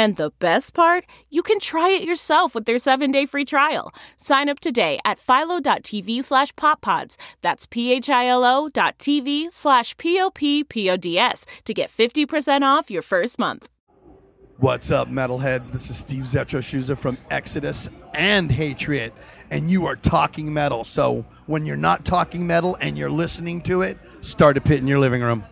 And the best part, you can try it yourself with their 7-day free trial. Sign up today at philo.tv slash poppods. That's p-h-i-l-o dot tv slash p-o-p-p-o-d-s to get 50% off your first month. What's up, metalheads? This is Steve Zetro Souza from Exodus and Hatriot, and you are talking metal. So when you're not talking metal and you're listening to it, start a pit in your living room.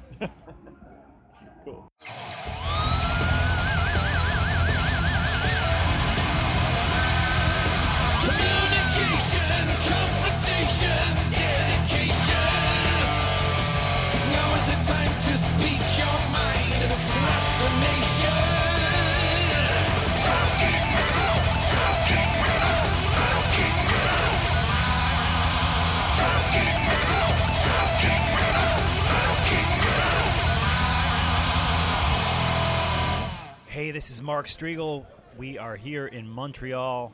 Hey, this is Mark Striegel. We are here in Montreal.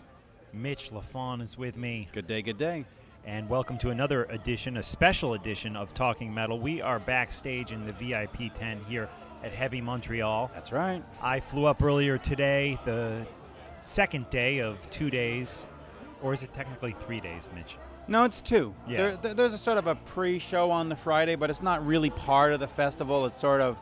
Mitch LaFon is with me. Good day, good day. And welcome to another edition, a special edition of Talking Metal. We are backstage in the VIP tent here at Heavy Montreal. That's right. I flew up earlier today, the second day of two days, or is it technically three days, Mitch? No, it's two. Yeah. There, there- there's a sort of a pre-show on the Friday, but it's not really part of the festival. It's sort of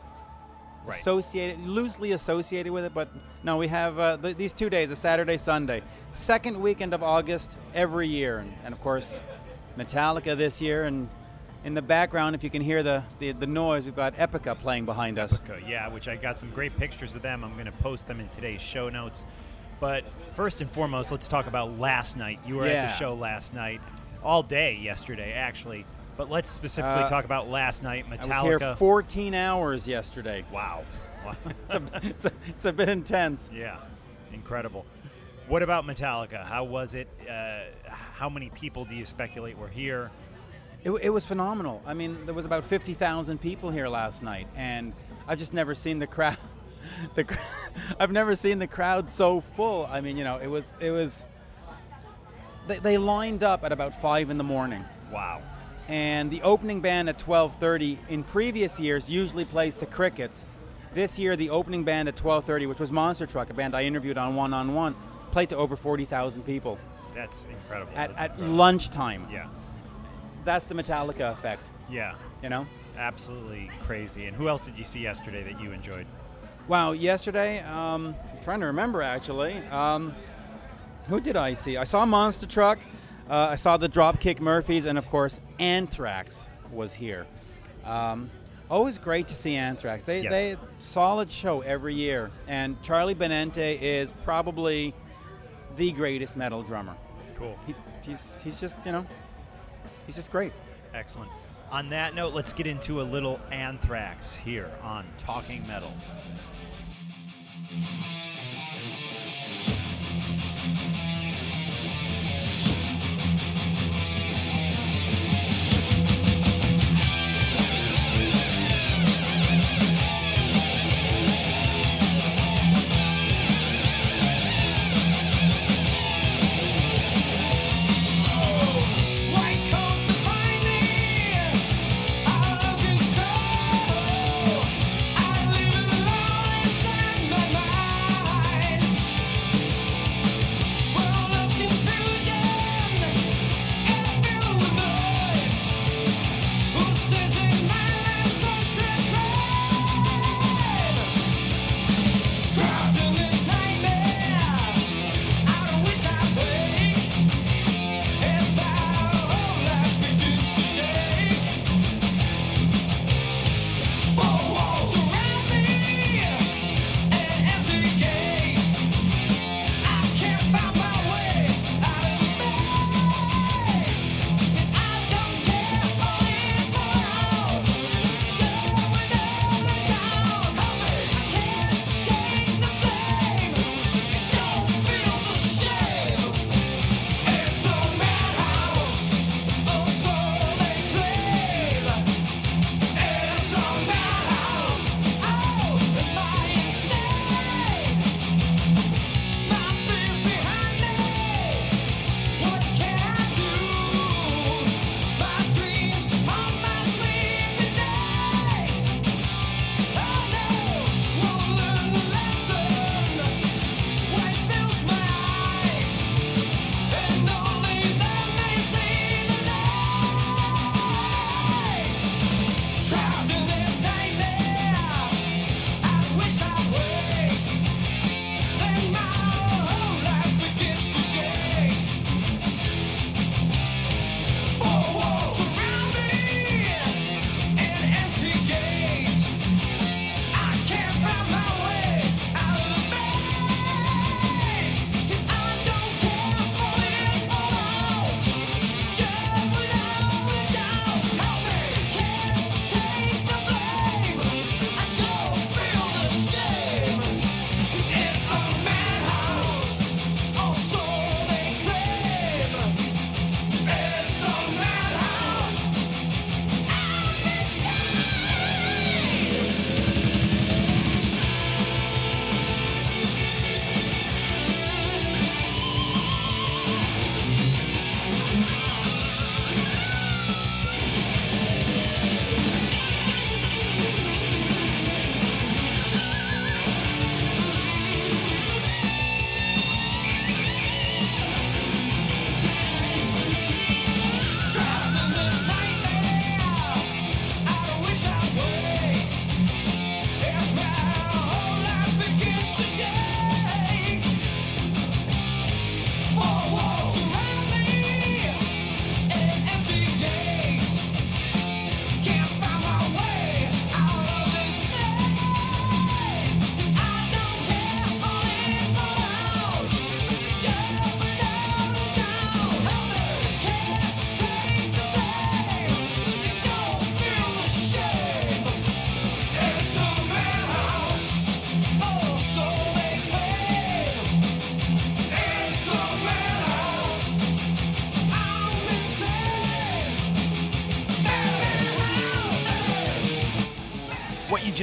Right. associated, loosely associated with it. But no, we have uh, th- these two days: a Saturday, Sunday, second weekend of August every year, and, and of course, Metallica this year. And in the background, if you can hear the, the, the noise, we've got Epica playing behind us. Epica, yeah, which I got some great pictures of them. I'm going to post them in today's show notes. But first and foremost, let's talk about last night. You were at the show last night, all day yesterday, actually. But let's specifically Uh, talk about last night. Metallica. I was here 14 hours yesterday. wow. Wow. It's a, it's, a, it's a bit intense. yeah, incredible. What about Metallica? How was it? Uh, how many people do you speculate were here? It, it was phenomenal. I mean, there was about 50,000 people here last night, and I've just never seen the crowd. the, cr- I've never seen the crowd so full. I mean, you know, it was it was. They, they lined up at about five in the morning, Wow. And the opening band at 12:30 in previous years usually plays to crickets. This year, the opening band at 12:30, which was Monster Truck, a band I interviewed on One on One, played to over 40,000 people That's incredible. at, That's at incredible. lunchtime. Yeah. That's the Metallica effect, Yeah. you know. Absolutely crazy. And who else did you see yesterday that you enjoyed? Wow, yesterday, um, I'm trying to remember actually. Um, who did I see? I saw Monster Truck, uh, I saw the Dropkick Murphys, and of course, Anthrax was here. Um, always great to see Anthrax. They, Yes. they solid show every year, and Charlie Benante is probably the greatest metal drummer. Cool. He, he's, he's just, you know, he's just great. Excellent. On that note, let's get into a little Anthrax here on Talking Metal.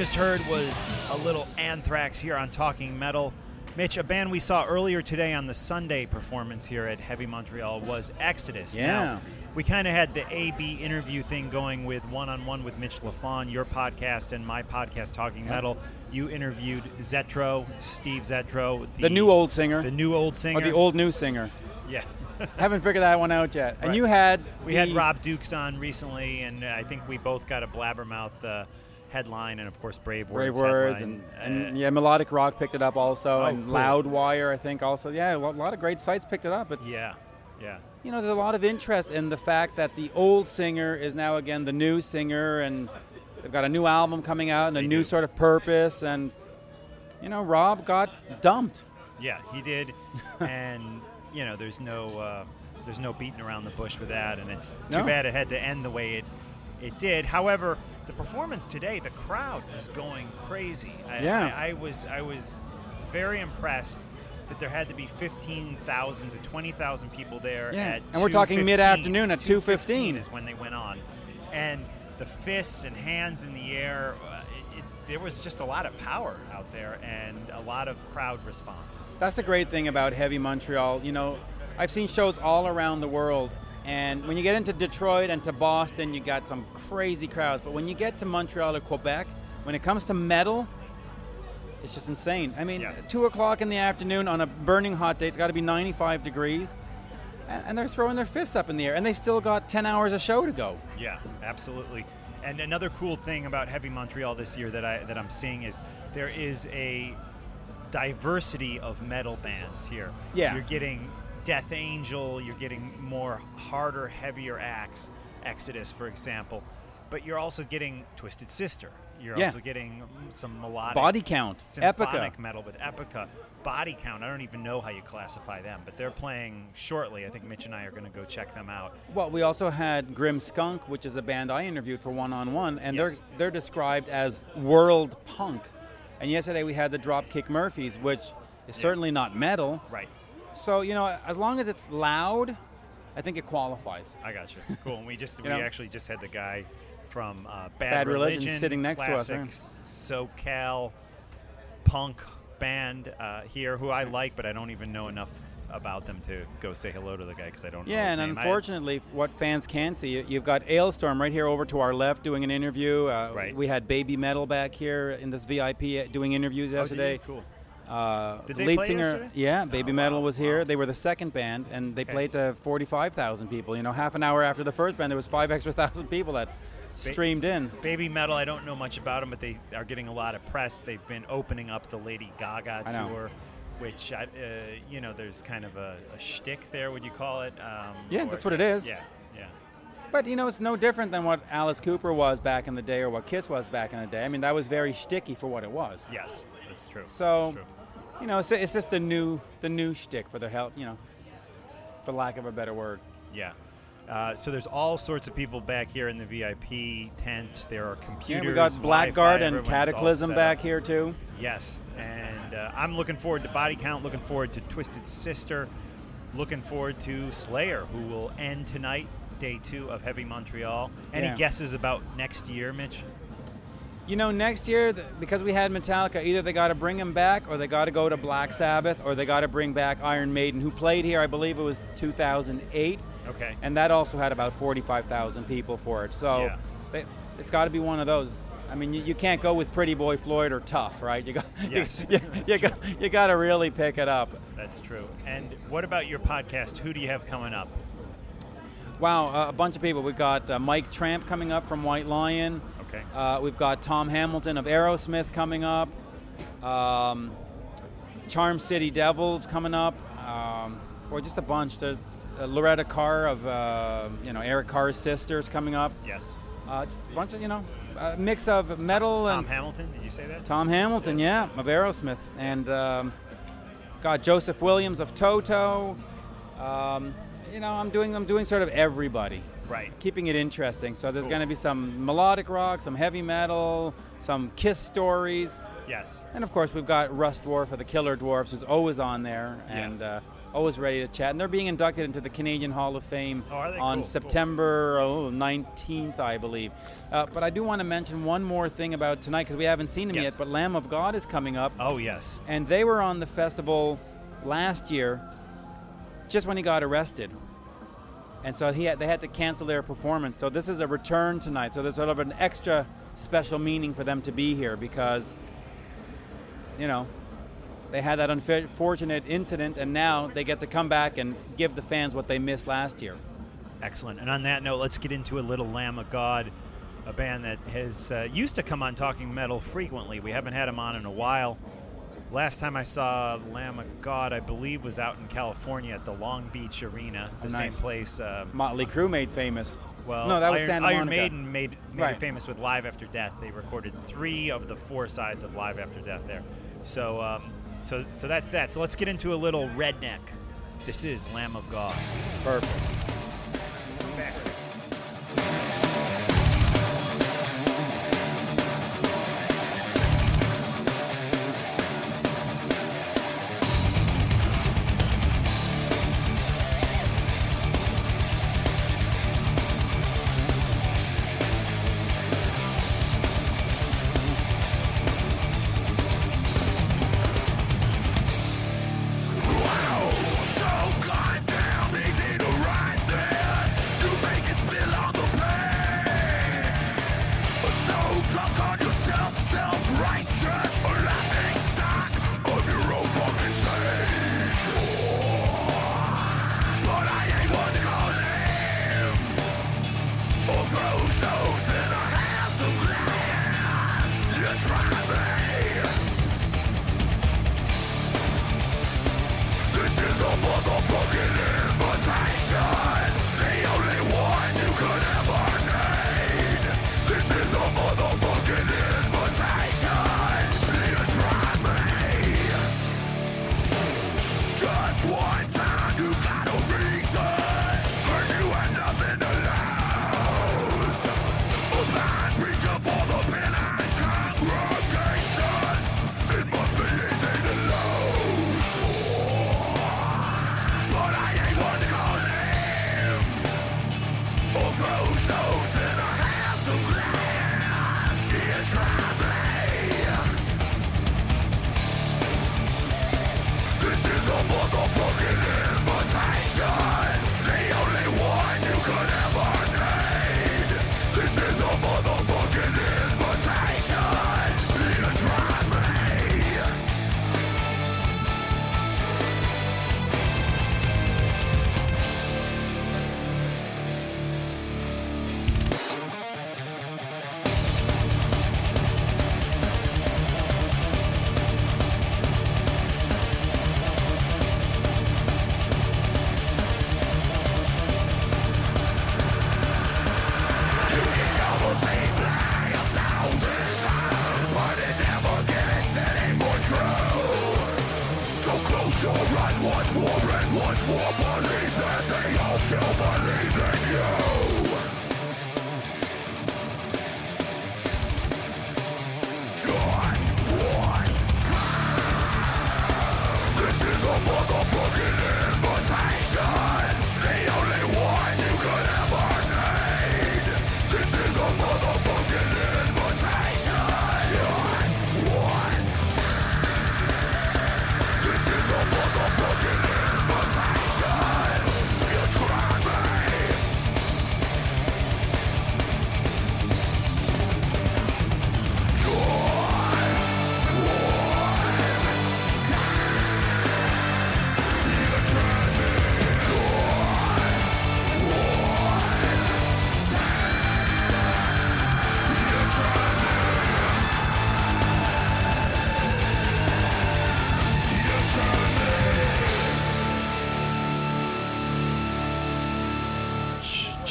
Just heard was a little Anthrax here on Talking Metal. Mitch, a band we saw earlier today on the Sunday performance here at Heavy Montreal was Exodus. Yeah. Now, we kind of had the AB interview thing going with one on one with Mitch LaFon, your podcast and my podcast, Talking Metal. You interviewed Zetro, Steve Zetro, The new old singer. the new old singer, or the old new singer. yeah. Haven't figured that one out yet. And you had We had Rob Dukes on recently, and I think we both got a blabbermouth uh, headline, and of course Brave Words. Brave Words and, headline. and Uh, yeah, Melodic Rock picked it up also, Oh, and cool. Loudwire I think also. Yeah, a lot of great sites picked it up. It's yeah, yeah, you know, there's a lot of interest in the fact that the old singer is now again the new singer, and they've got a new album coming out and a They new do. sort of purpose. And you know, Rob got dumped. yeah. He did, and you know, there's no, uh, there's no beating around the bush with that, and it's too No. bad it had to end the way it, it did. However, the performance today, the crowd was going crazy. I, Yeah. I, I was, I was very impressed. That there had to be 15,000 to 20,000 people there Yeah. And we're talking mid-afternoon at 2:15 2:15. is when they went on, and the fists and hands in the air. Uh, it, it, there was just a lot of power out there and a lot of crowd response. That's the great thing about Heavy Montreal. You know, I've seen shows all around the world, and when you get into Detroit and to Boston, you got some crazy crowds. But when you get to Montreal or Quebec, when it comes to metal, it's just insane. I mean, Yeah. two o'clock in the afternoon on a burning hot day, it's got to be 95 degrees, and, they're throwing their fists up in the air, and they still got 10 hours of show to go. Yeah, absolutely. And another cool thing about Heavy Montreal this year that I that I'm seeing is there is a diversity of metal bands here. Yeah. You're getting Death Angel, you're getting more harder, heavier acts, Exodus, for example. But you're also getting Twisted Sister. You're Yeah. also getting some melodic Body Count, symphonic Epica. metal with Epica. Body Count, I don't even know how you classify them, but they're playing shortly. I think Mitch and I are going to go check them out. Well, we also had Grim Skunk, which is a band I interviewed for One on One, and Yes. they're they're described as world punk. And yesterday we had the Dropkick Murphys, which is certainly not metal. Right. So you know, as long as it's loud, I think it qualifies. I got you. Cool. And we just we know? actually just had the guy from uh, Bad, Bad Religion sitting next to us, yeah. SoCal punk band uh, here, who I like, but I don't even know enough about them to go say hello to the guy because I don't. know Yeah, and name. I- unfortunately, what fans can see, you- you've got Alestorm right here over to our left doing an interview. Uh, Right. We had Baby Metal back here in this VIP doing interviews Oh, yesterday. Cool. Uh, Did the lead singer, yesterday? yeah, Baby Oh, Metal wow, was here. wow. They were the second band, and they Okay. played to 45,000 people. You know, half an hour after the first band, there was five extra thousand people that streamed in. Baby Metal, I don't know much about them, but they are getting a lot of press. They've been opening up the Lady Gaga tour, which, I, uh, you know, there's kind of a, a shtick there, would you call it? Um, Yeah, that's what it is. Yeah, yeah. But you know, it's no different than what Alice Cooper was back in the day, or what Kiss was back in the day. I mean, that was very sticky for what it was. Yes, that's true. So, That's true. You know, it's, it's just the new the new shtick for the help. You know, for lack of a better word. Yeah. Uh, so there's all sorts of people back here in the VIP tent. There are Yeah, computers. we got Blackguard and Kataklysm back up. here too. Yes, and uh, I'm looking forward to Body Count. Looking forward to Twisted Sister. Looking forward to Slayer, who will end tonight, day two of Heavy Montreal. Any Yeah. guesses about next year, Mitch? You know, next year because we had Metallica, either they got to bring him back, or they got to go to Black Sabbath, or they got to bring back Iron Maiden, who played here. I believe it was 2008. Okay. and that also had about 45,000 people for it. So Yeah. they, it's got to be one of those. I mean, you, you can't go with Pretty Boy Floyd or Tuff, right? You got Yes, you, that's you, got you got to really pick it up. That's true. And what about your podcast? Who do you have coming up? Wow, uh, a bunch of people. We've got uh, Mike Tramp coming up from White Lion. Okay. Uh, we've got Tom Hamilton of Aerosmith coming up. Um, Charm City Devils coming up. Um, boy, just a bunch. There's uh, Loretta Carr of uh, you know Eric Carr's sisters coming up. Yes. Uh, a bunch of you know a mix of metal and. Tom and Hamilton, did you say that? Tom Hamilton, yeah, of Aerosmith, and um, got Joseph Williams of Toto. Um, you know, I'm doing I'm doing sort of everybody, Right. keeping it interesting. So there's Cool. going to be some melodic rock, some heavy metal, some Kiss stories, Yes. and of course we've got Russ Dwarf of the Killer Dwarfs, who's always on there, Yeah. and uh, always ready to chat. And they're being inducted into the Canadian Hall of Fame Oh, on Cool, cool. September oh, 19th, I believe. Uh, but I do want to mention one more thing about tonight because we haven't seen them Yes. yet. But Lamb of God is coming up, Oh yes. and they were on the festival last year, just when he got arrested. And so he had, they had to cancel their performance. So this is a return tonight. So there's sort of an extra special meaning for them to be here because, you know, they had that unfortunate incident, and now they get to come back and give the fans what they missed last year. Excellent. And on that note, let's get into a little Lamb of God, a band that has uh, used to come on Talking Metal frequently. We haven't had them on in a while. Last time I saw Lamb of God, I believe, was out in California at the Long Beach Arena, the Oh, same place. Uh, Motley Crue made famous. well, no, that was Iron, Santa Iron Maiden made, made Right. it famous with Live After Death. They recorded three of the four sides of Live After Death there. So, um, so, so that's that. So let's get into a little redneck. This is Lamb of God. Perfect.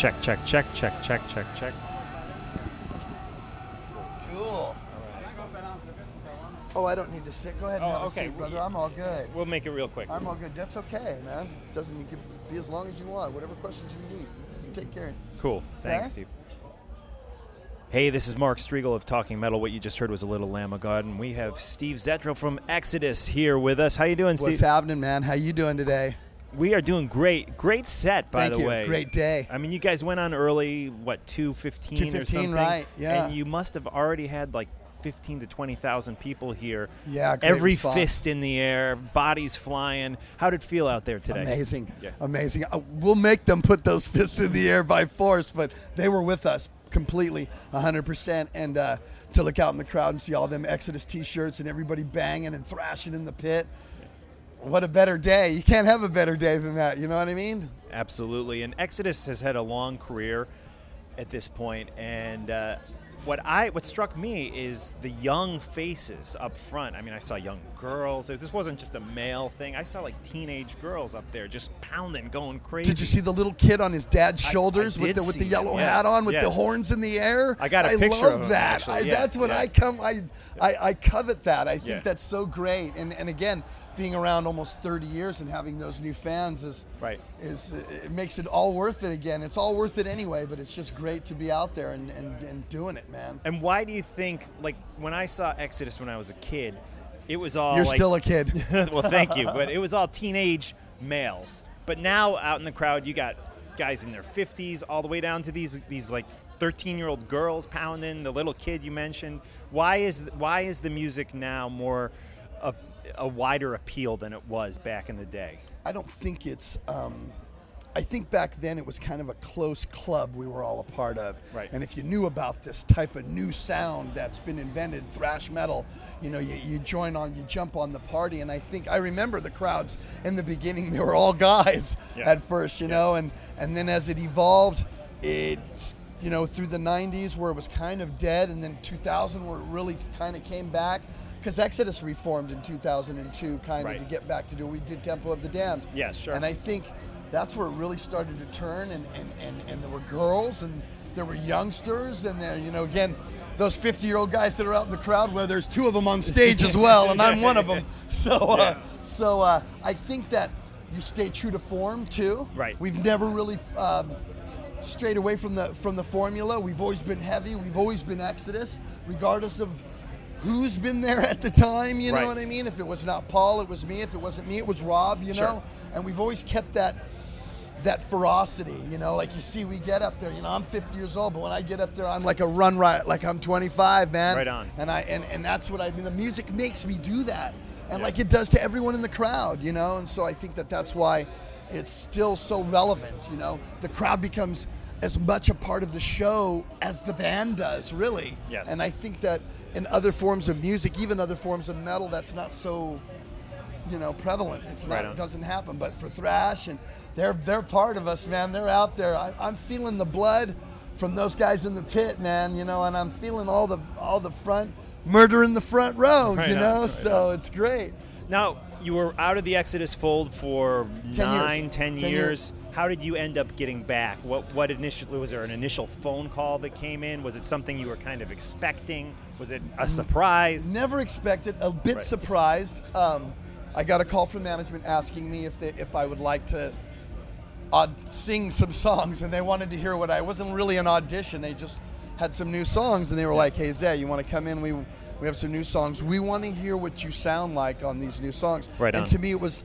Check, check, check, check, check, check, check. Cool. Oh, I don't need to sit. Go ahead and Oh, have okay. a seat, brother. I'm all good. We'll make it real quick. I'm all good. That's okay, man. Doesn't you can be as long as you want. Whatever questions you need, you can take care. Cool. Thanks, Okay. Steve. Hey, this is Mark Striegel of Talking Metal. What you just heard was a little Lamb of God, and we have Steve Zetro from Exodus here with us. How you doing, Steve? What's happening, man? How you doing today? We are doing great. Great set, by Thank the you. way. Great day. I mean, you guys went on early, what, 2.15 or 2:15, something? right, yeah. And you must have already had like 15 to 20,000 people here. Yeah, great Every response. fist in the air, bodies flying. How did it feel out there today? Amazing. Yeah. Amazing. Uh, we'll make them put those fists in the air by force, but they were with us completely, 100%. And uh, to look out in the crowd and see all them Exodus t shirts and everybody banging and thrashing in the pit. What a better day. You can't have a better day than that. You know what I mean? Absolutely. And Exodus has had a long career at this point, and uh, what I what struck me is the young faces up front. I mean, I saw young girls. This wasn't just a male thing. I saw like teenage girls up there just pounding, going crazy. Did you see the little kid on his dad's I- I shoulders with the with the yellow yeah. hat on with Yeah. the horns in the air? I got a I picture love of him, that. I, Yeah, that's what. I come. I, I I covet that. I think that's so great. And and again, being around almost 30 years and having those new fans is Right. is it makes it all worth it again. It's all worth it anyway. But it's just great to be out there and and, and doing it, man. And why do you think, like, when I saw Exodus when I was a kid, it was all You're like, still a kid. well, thank you. But it was all teenage males. But now out in the crowd, you got guys in their 50s, all the way down to these these like 13 year old girls pounding. The little kid you mentioned. Why is why is the music now more a, a wider appeal than it was back in the day? I don't think it's. Um, I think back then it was kind of a close club we were all a part of. Right. And if you knew about this type of new sound that's been invented, thrash metal, you know, you, you join on, you jump on the party. And I think I remember the crowds in the beginning; they were all guys Yeah. at first, you know, and and then as it evolved, it's you know through the 90s where it was kind of dead, and then 2000 where it really kind of came back. Because Exodus reformed in 2002, kind Right. of to get back to do. We did Temple of the Damned. Yes, sure. And I think that's where it really started to turn, and, and, and, and there were girls, and there were youngsters, and there, you know, again, those 50 year old guys that are out in the crowd, where there's two of them on stage as well, and I'm one of them. So, uh, Yeah. so uh, I think that you stay true to form too. Right. We've never really um, strayed away from the from the formula. We've always been heavy. We've always been Exodus, regardless of who's been there at the time. You know Right. what I mean? If it was not Paul, it was me. If it wasn't me, it was Rob. You Sure. know. And we've always kept that that ferocity. You know, like you see, we get up there. You know, I'm 50 years old, but when I get up there, I'm like a run riot, like I'm 25, man. Right on. And I and, and that's what I mean. The music makes me do that, and like it does to everyone in the crowd. You know, and so I think that that's why it's still so relevant. You know, the crowd becomes as much a part of the show as the band does, really. Yes. And I think that in other forms of music, even other forms of metal, that's not so you know prevalent. It's not on. it doesn't happen. But for thrash and they're they're part of us, man. They're out there. I, I'm feeling the blood from those guys in the pit, man. You know, and I'm feeling all the all the front murder in the front row. Right you on, know, right so it's great. Now, you were out of the Exodus fold for 10 years. nine, ten 10 years. years. How did you end up getting back? What what initially was there an initial phone call that came in? Was it something you were kind of expecting? Was it a surprise? Never expected. A bit Right. surprised. Um, I got a call from management asking me if they, if I would like to aud- sing some songs, and they wanted to hear what I it wasn't really an audition. They just had some new songs, and they were like, "Hey Zay, you want to come in? We we have some new songs. We want to hear what you sound like on these new songs." Right and on. to me, it was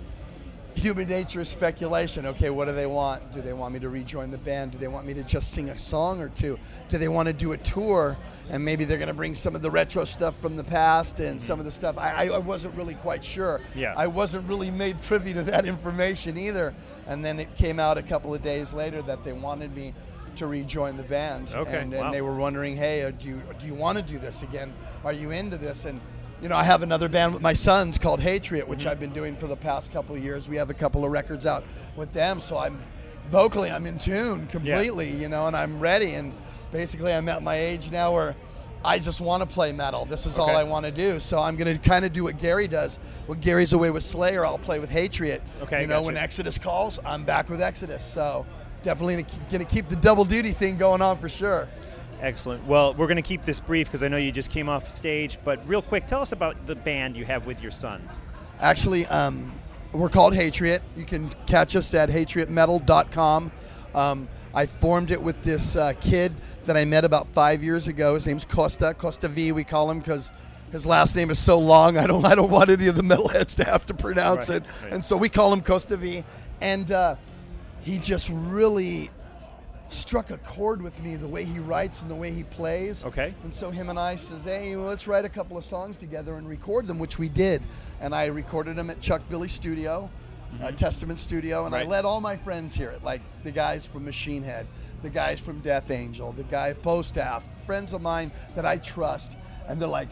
human nature is speculation. Okay, what do they want? Do they want me to rejoin the band? Do they want me to just sing a song or two? Do they want to do a tour? And maybe they're going to bring some of the retro stuff from the past and some of the stuff. I, I, I wasn't really quite sure. Yeah. I wasn't really made privy to that information either. And then it came out a couple of days later that they wanted me to rejoin the band. Okay, And, and wow. they were wondering, hey, uh, do you, do you want to do this again? Are you into this? And you know, I have another band with my sons called Hatriot, which I've been doing for the past couple of years. We have a couple of records out with them, so I'm vocally I'm in tune completely, you know, and I'm ready. And basically, I'm at my age now where I just want to play metal. This is all I want to do. So I'm going to kind of do what Gary does. When Gary's away with Slayer, I'll play with Hatriot. Okay, you know, gotcha. when Exodus calls, I'm back with Exodus. So definitely going to keep the double duty thing going on for sure. Excellent. Well, we're going to keep this brief because I know you just came off stage. But real quick, tell us about the band you have with your sons. Actually, um, we're called Hatriot. You can catch us at hatriotmetal.com. Um, I formed it with this uh, kid that I met about five years ago. His name's Kosta, Kosta V, we call him because his last name is so long. I don't, I don't want any of the metalheads to have to pronounce Right, it, right. and so we call him Kosta V. and uh, he just really struck a chord with me the way he writes and the way he plays. Okay. And so him and I says, hey, well, let's write a couple of songs together and record them, which we did. And I recorded them at Chuck Billy Studio, uh, Testament Studio, and I let all my friends hear it, like the guys from Machine Head, the guys from Death Angel, the guy at Postaff, friends of mine that I trust, and they're like.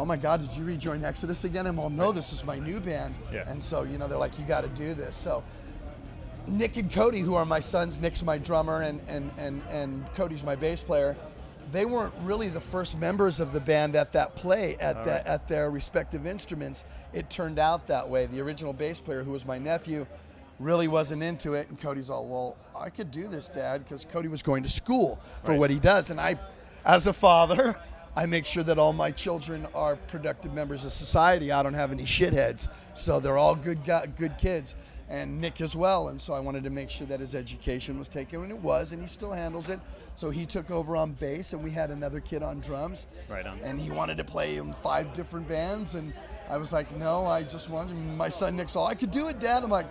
Oh my God! Did you rejoin Exodus again? I'm all no. This is my new band, Yeah. and so you know they're like, you got to do this. So Nick and Cody, who are my sons, Nick's my drummer and, and, and, and Cody's my bass player, they weren't really the first members of the band at that play at the, at their respective instruments. It turned out that way. The original bass player, who was my nephew, really wasn't into it, and Cody's all, "Well, I could do this, Dad," because Cody was going to school for Right. what he does, and I, as a father. I make sure that all my children are productive members of society. I don't have any shitheads, so they're all good, good kids and Nick as well. And so I wanted to make sure that his education was taken, and it was, and he still handles it. So he took over on bass, and we had another kid on drums. Right on. And he wanted to play in five different bands, and I was like, no, I just wanted. My son Nick's all, I could do it, Dad. I'm like.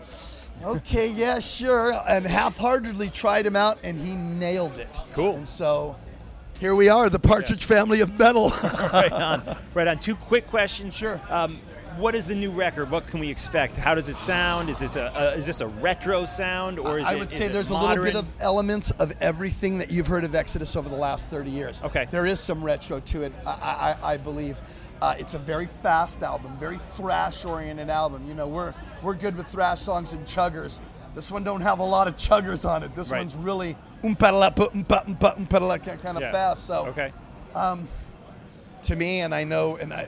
Okay, yeah, sure. And half-heartedly tried him out, and he nailed it. Cool. And so, here we are, the Partridge Family of metal. right on. Right on. Two quick questions. Sure. Um, what is the new record? What can we expect? How does it sound? Is this a, a is this a retro sound or is I it? would say there's a little bit of elements of everything that you've heard of Exodus over the last 30 years. Okay. There is some retro to it, I, I, I believe. Uh, it's a very fast album, very thrash-oriented album. You know, we're we're good with thrash songs and chuggers. This one don't have a lot of chuggers on it. This Right. one's really um-pa-da-la, um-pa, um-pa, um um kind of Yeah. fast. So Okay. Um, to me, and I know, and I,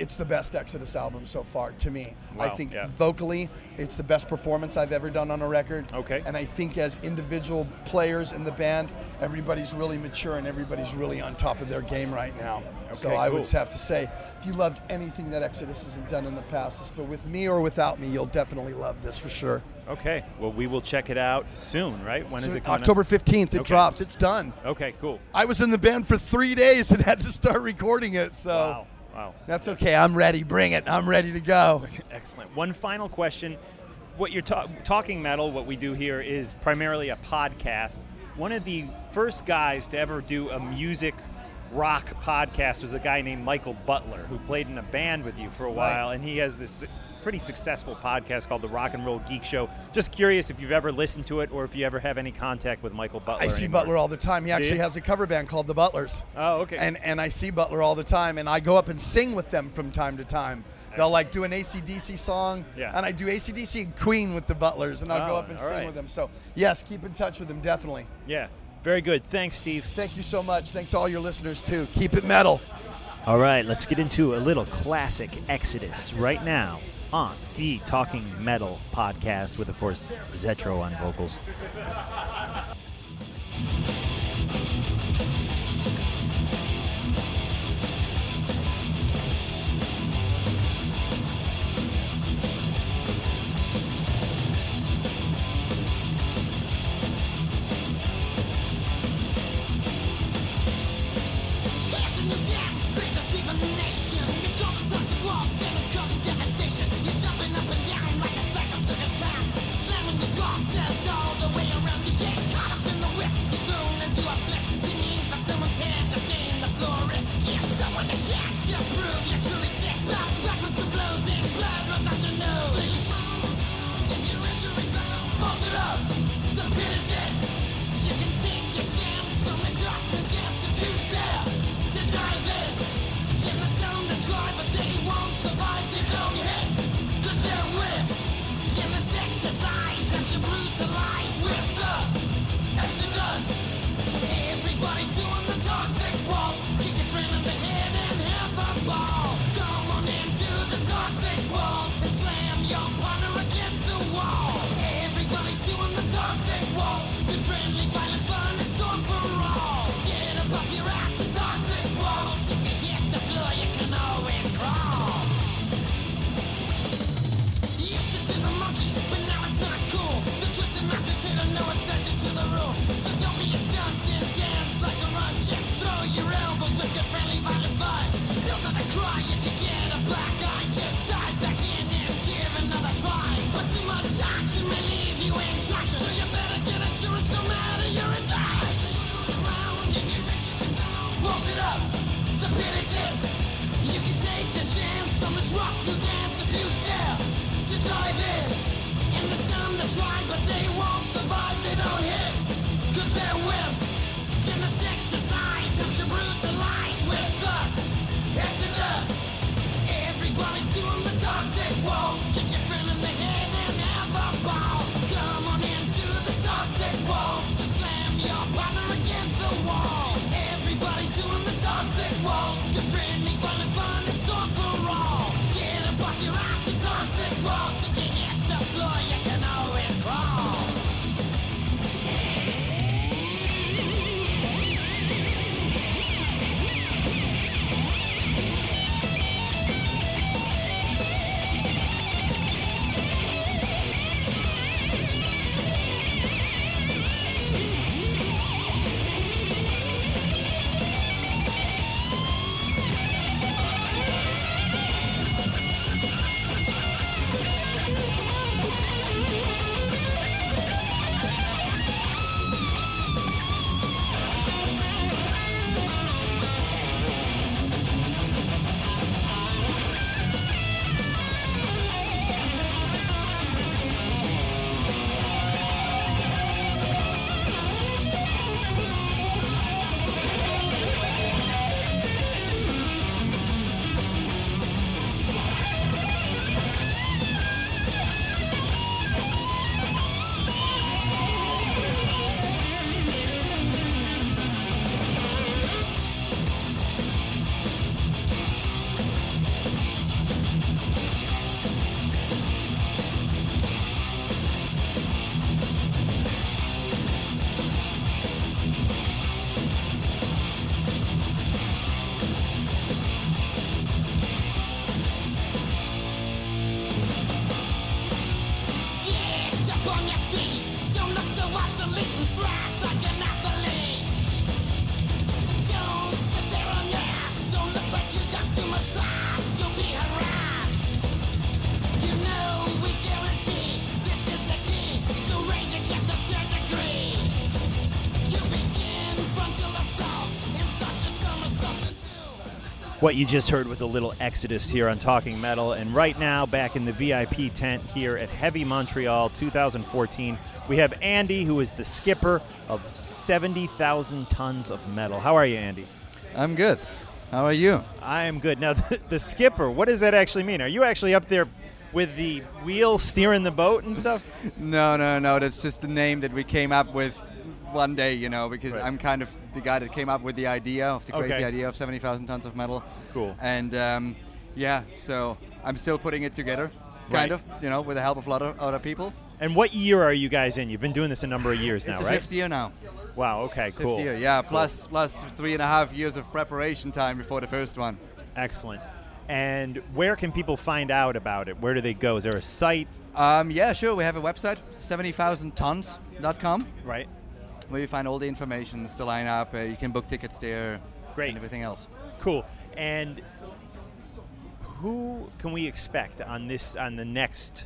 it's the best Exodus album so far to me. I think yeah. vocally, it's the best performance I've ever done on a record. Okay. And I think as individual players in the band, everybody's really mature and everybody's really on top of their game right now. Okay, so I would have to say, if you loved anything that Exodus hasn't done in the past, but with me or without me, you'll definitely love this for sure. Okay. Well, we will check it out soon. Right? When is it coming? October 15th, it Okay. drops. It's done. Okay. Cool. I was in the band for three days and had to start recording it. So. Wow. Wow. That's okay. I'm ready. Bring it. I'm ready to go. Excellent. One final question. What you're ta- talking metal, what we do here is primarily a podcast. One of the first guys to ever do a music rock podcast was a guy named Michael Butler, who played in a band with you for a while, and he has this pretty successful podcast called the Rock and Roll Geek Show. Just curious if you've ever listened to it or if you ever have any contact with Michael Butler. I see anymore. Butler all the time. He actually has a cover band called the Butlers. Oh, okay. And and I see Butler all the time, and I go up and sing with them from time to time. They'll like do an ACDC song, Yeah. and I do ACDC and Queen with the Butlers, and I'll go Oh, up and sing right. with them. So yes, keep in touch with them definitely. yeah. Very good. Thanks, Steve. Thank you so much. Thanks to all your listeners too. Keep it metal. All right, let's get into a little classic Exodus right now on the Talking Metal podcast with, of course, Zetro on vocals. To What you just heard was a little Exodus here on Talking Metal, and right now, back in the VIP tent here at Heavy Montreal 2014, we have Andy, who is the skipper of 70,000 tons of metal. How are you, Andy? I'm good. How are you? I am good. Now, the, the skipper, what does that actually mean? Are you actually up there with the wheel steering the boat and stuff? No, no, no. That's just the name that we came up with one day, you know, because Right. I'm kind of the guy that came up with the idea of the crazy Okay. idea of 70,000 tons of metal. Cool. And um, yeah, so I'm still putting it together, Right. kind of, you know, with the help of a lot of other people. And what year are you guys in? You've been doing this a number of years it's now, the right? fifth year now. Wow, okay, Fifth cool. year, yeah. Plus, plus three and a half years of preparation time before the first one. Excellent. And where can people find out about it? Where do they go? Is there a site? Um, yeah, sure. We have a website, 70,000tons.com, Right. Where you find all the information, the lineup. Uh, you can book tickets there. Great. And everything else. Cool. And who can we expect on this on the next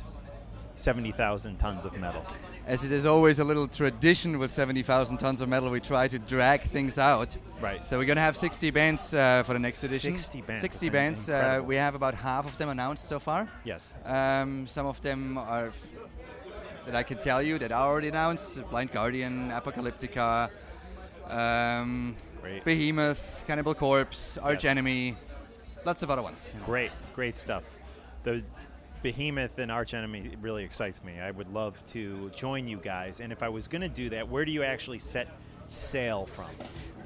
seventy thousand tons of metal? As it is always a little tradition with 70,000 tons of metal, we try to drag things out. Right. So we're going to have 60 bands uh, for the next edition. 60 bands, 60 bands. Uh, we have about half of them announced so far. Yes. Um, some of them are f- that I can tell you that are already announced: Blind Guardian, Apocalyptica, um, Behemoth, Cannibal Corpse, Arch Enemy, lots of other ones. you know. Great, great stuff. The Behemoth and Arch Enemy really excites me. I would love to join you guys. And if I was going to do that, where do you actually set sail from?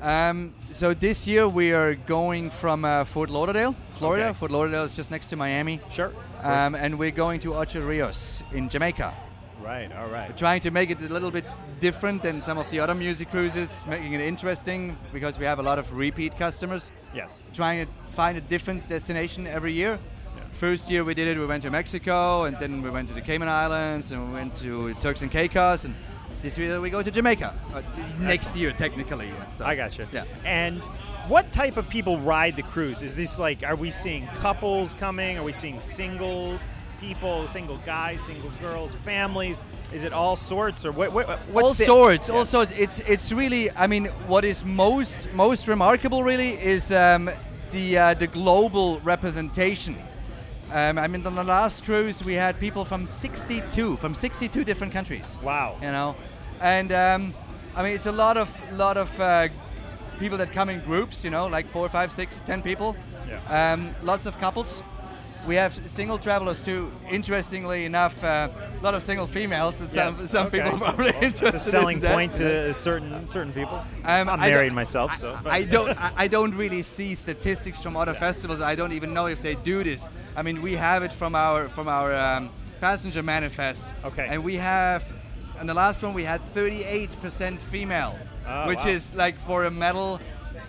Um, so this year we are going from uh, Fort Lauderdale, Florida. Okay. Fort Lauderdale is just next to Miami. Sure. Um, and we're going to Ocho Rios in Jamaica. Right. All right. We're Trying to make it a little bit different than some of the other music cruises, making it interesting because we have a lot of repeat customers. Yes. Trying to find a different destination every year. First year we did it, we went to Mexico, and then we went to the Cayman Islands, and we went to Turks and Caicos, and this year we go to Jamaica. Uh, next year, technically. stuff. I got you. Yeah. And what type of people ride the cruise? Is this like, are we seeing couples coming? Are we seeing single people, single guys, single girls, families? Is it all sorts, or what? what what's all the- sorts, Yeah. all sorts. It's it's really. I mean, what is most most remarkable really is um, the uh, the global representation. Um, I mean, on the last cruise we had people from 62 from 62 different countries. Wow. You know, and um, I mean it's a lot of lot of uh, people that come in groups. You know, like four, five, six, ten people. Yeah. Um, lots of couples. We have single travelers too. Interestingly enough, uh, a lot of single females. And some Yes, some okay. people are probably Well, interested. It's a selling in point to certain certain people. Um, I'm I married myself, so. I, but- I don't. I, don't really see statistics from other festivals. I don't even know if they do this. I mean, we have it from our from our um, passenger manifest. Okay. And we have, in the last one, we had 38% female, Oh, which wow. is like for a metal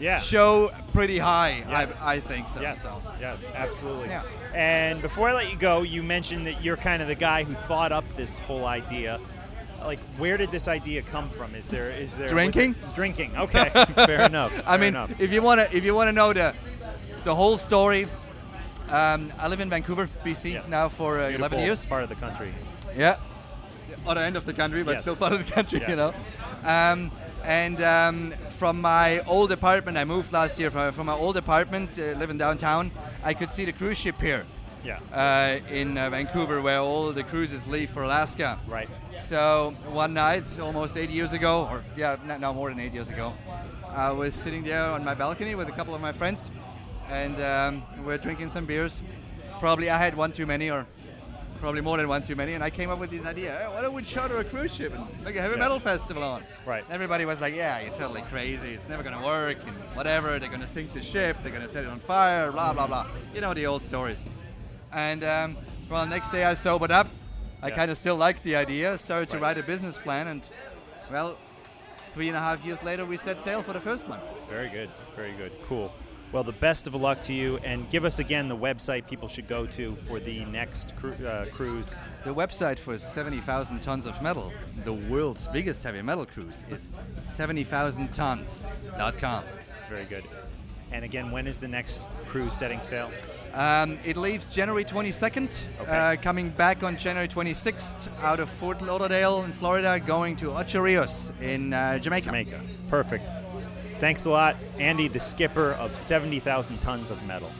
Yeah. show pretty high. Yes. I, I think so. Yes, so. yes, absolutely. Yeah. And before I let you go, you mentioned that you're kind of the guy who thought up this whole idea. Like, where did this idea come from? Is there is there Drinking? drinking. Okay, fair enough. I mean, enough. if you wanna if you wanna know the the whole story, um, I live in Vancouver, BC Yes. now for uh, 11 years. part of the country. Yeah. Other end of the country, but Yes. still part of the country, Yeah. you know. Um, and um, from my old apartment, I moved last year from, from my old apartment, uh, living downtown. I could see the cruise ship here Yeah. uh, in uh, Vancouver, where all the cruises leave for Alaska. Right. So one night, almost eight years ago, or yeah, no, no more than eight years ago, I was sitting there on my balcony with a couple of my friends, and um, we are drinking some beers. Probably I had one too many, or probably more than one too many, and I came up with this idea: hey, why don't we charter a cruise ship and make a heavy Yeah. metal festival on? Right. Everybody was like, "Yeah, you're totally crazy. It's never gonna work, and whatever. They're gonna sink the ship. They're gonna set it on fire. Blah blah blah. You know the old stories." And um, well, next day I sobered up. I Yeah. kind of still liked the idea. Started to Right. write a business plan, and well, three and a half years later, we set sail for the first one. Very good. Very good. Cool. Well, the best of luck to you, and give us again the website people should go to for the next cru- uh, cruise. The website for 70,000 tons of metal, the world's biggest heavy metal cruise, is 70,000tons.com. Very good. And again, when is the next cruise setting sail? Um, it leaves January 22nd, Okay. uh, coming back on January 26th out of Fort Lauderdale in Florida, going to Ocho Rios in uh, Jamaica. Jamaica. Perfect. Thanks a lot, Andy, the skipper of 70,000 tons of metal.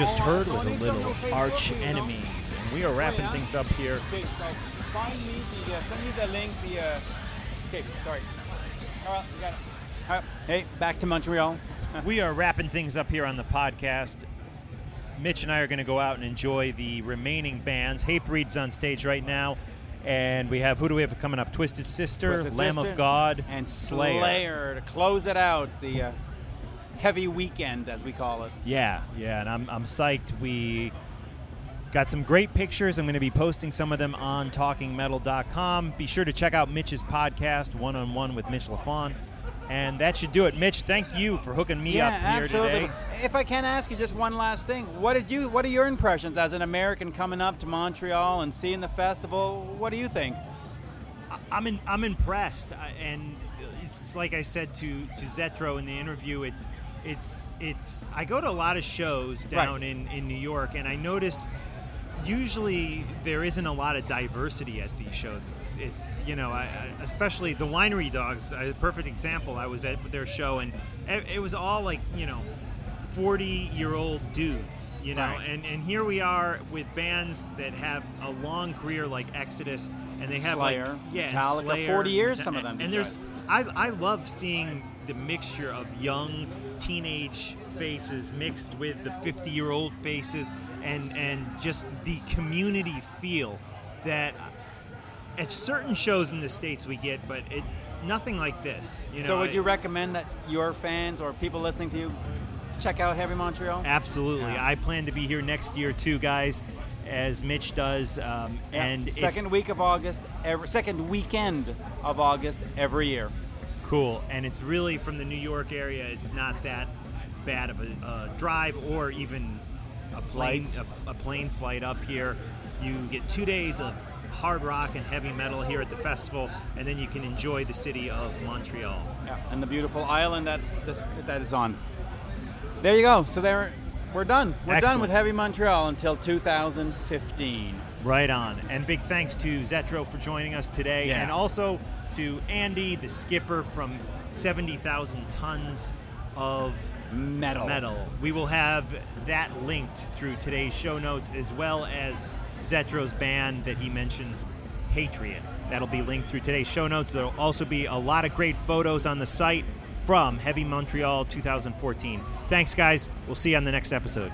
Just heard was a little arch enemy. And we are wrapping things up here. Find me the, uh, send me the link, the, uh, okay, sorry. All right, we got it. All right, hey, back to Montreal. we are wrapping things up here on the podcast. Mitch and I are going to go out and enjoy the remaining bands. Hatebreed's on stage right now. And we have, who do we have coming up? Twisted Sister, Twisted Lamb Sister, of God, and Slayer. Slayer. to close it out, the uh, heavy weekend, as we call it. Yeah, yeah, and I'm, I'm psyched. We got some great pictures. I'm going to be posting some of them on talkingmetal.com. Be sure to check out Mitch's podcast, One on One with Mitch LaFon. And that should do it. Mitch, thank you for hooking me yeah, up here absolutely. today. If I can ask you just one last thing, what did you? What are your impressions as an American coming up to Montreal and seeing the festival? What do you think? I'm in, I'm impressed, and it's like I said to to Zetro in the interview. It's it's it's. I go to a lot of shows down in in New York, and I notice usually there isn't a lot of diversity at these shows. It's it's you know, I, I, especially the Winery Dogs, a perfect example. I was at their show, and it, it was all like you know. 40 year old dudes, you know, Right. and, and here we are with bands that have a long career like Exodus, and they have Slayer, like yeah, Metallica, Slayer, 40 years, some of them, And there's, I, I love seeing the mixture of young teenage faces mixed with the 50 year old faces, and and just the community feel that at certain shows in the states we get, but it nothing like this. You know, so, would you recommend that your fans or people listening to you check out Heavy Montreal? Absolutely, Yeah. I plan to be here next year too, guys, as Mitch does, um, and it's- second week of August, every, second weekend of August every year. Cool, and it's really from the New York area. It's not that bad of a uh, drive or even a plane Flight. a, a plane flight up here. You get two days of hard rock and heavy metal here at the festival, and then you can enjoy the city of Montreal. Yeah, and the beautiful island that that, is on. There you go. So there, we're done. We're done with Heavy Montreal until 2015. Right on. And big thanks to Zetro for joining us today, Yeah. and also to Andy, the skipper from 70,000 tons of Metal. metal. We will have that linked through today's show notes as well as Zetro's band that he mentioned, Hatriot. That'll be linked through today's show notes. There'll also be a lot of great photos on the site from Heavy Montreal 2014. Thanks, guys. We'll see you on the next episode.